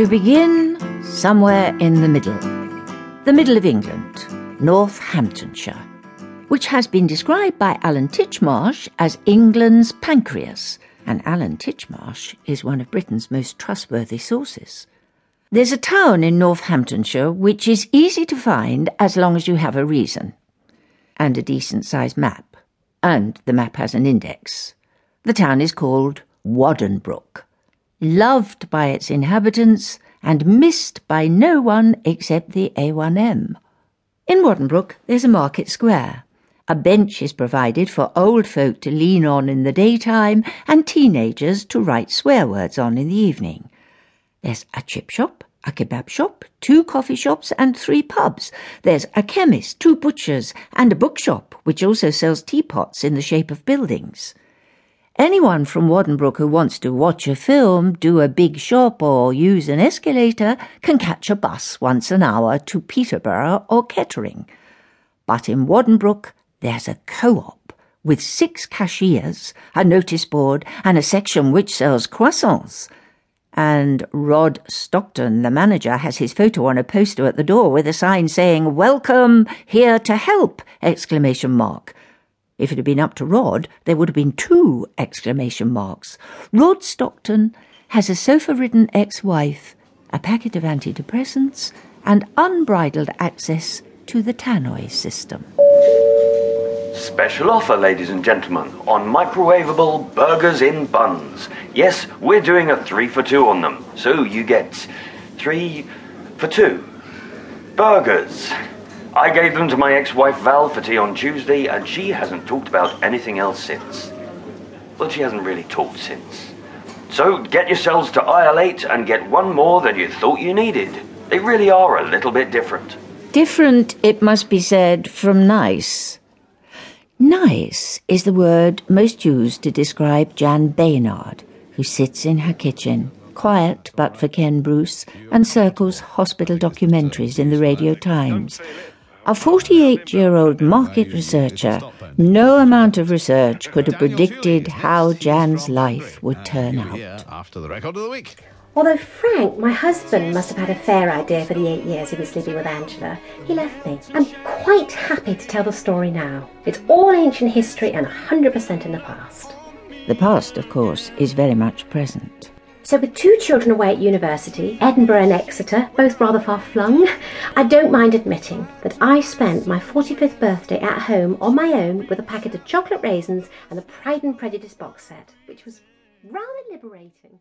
To begin, somewhere in the middle. The middle of England, Northamptonshire, which has been described by Alan Titchmarsh as England's pancreas, and Alan Titchmarsh is one of Britain's most trustworthy sources. There's a town in Northamptonshire which is easy to find as long as you have a reason, and a decent sized map, and the map has an index. The town is called Waddenbrook loved by its inhabitants and missed by no one except the A1M. In Waddenbrook, there's a market square. A bench is provided for old folk to lean on in the daytime and teenagers to write swear words on in the evening. There's a chip shop, a kebab shop, two coffee shops, and three pubs. There's a chemist, two butchers, and a bookshop, which also sells teapots in the shape of buildings. Anyone from Waddenbrook who wants to watch a film, do a big shop, or use an escalator can catch a bus once an hour to Peterborough or Kettering. But in Waddenbrook, there's a co-op with six cashiers, a notice board, and a section which sells croissants. And Rod Stockton, the manager, has his photo on a poster at the door with a sign saying, Welcome, here to help! exclamation mark. If it had been up to Rod, there would have been two exclamation marks. Rod Stockton has a sofa ridden ex wife, a packet of antidepressants, and unbridled access to the tannoy system. Special offer, ladies and gentlemen, on microwavable burgers in buns. Yes, we're doing a three for two on them, so you get three for two. Burgers. I gave them to my ex wife Val for tea on Tuesday, and she hasn't talked about anything else since. Well, she hasn't really talked since. So get yourselves to aisle 8 and get one more than you thought you needed. They really are a little bit different. Different, it must be said, from nice. Nice is the word most used to describe Jan Baynard, who sits in her kitchen, quiet but for Ken Bruce, and circles hospital documentaries in the Radio Times, a 48 year old market researcher, no amount of research could have predicted how Jan's life would turn out. After the record of the week. Although Frank, my husband, must have had a fair idea for the eight years he was sleeping with Angela, he left me. I'm quite happy to tell the story now. It's all ancient history and 100% in the past. The past, of course, is very much present. So, with two children away at university, Edinburgh and Exeter, both rather far flung, I don't mind admitting that I spent my 45th birthday at home on my own with a packet of chocolate raisins and the Pride and Prejudice box set, which was rather liberating.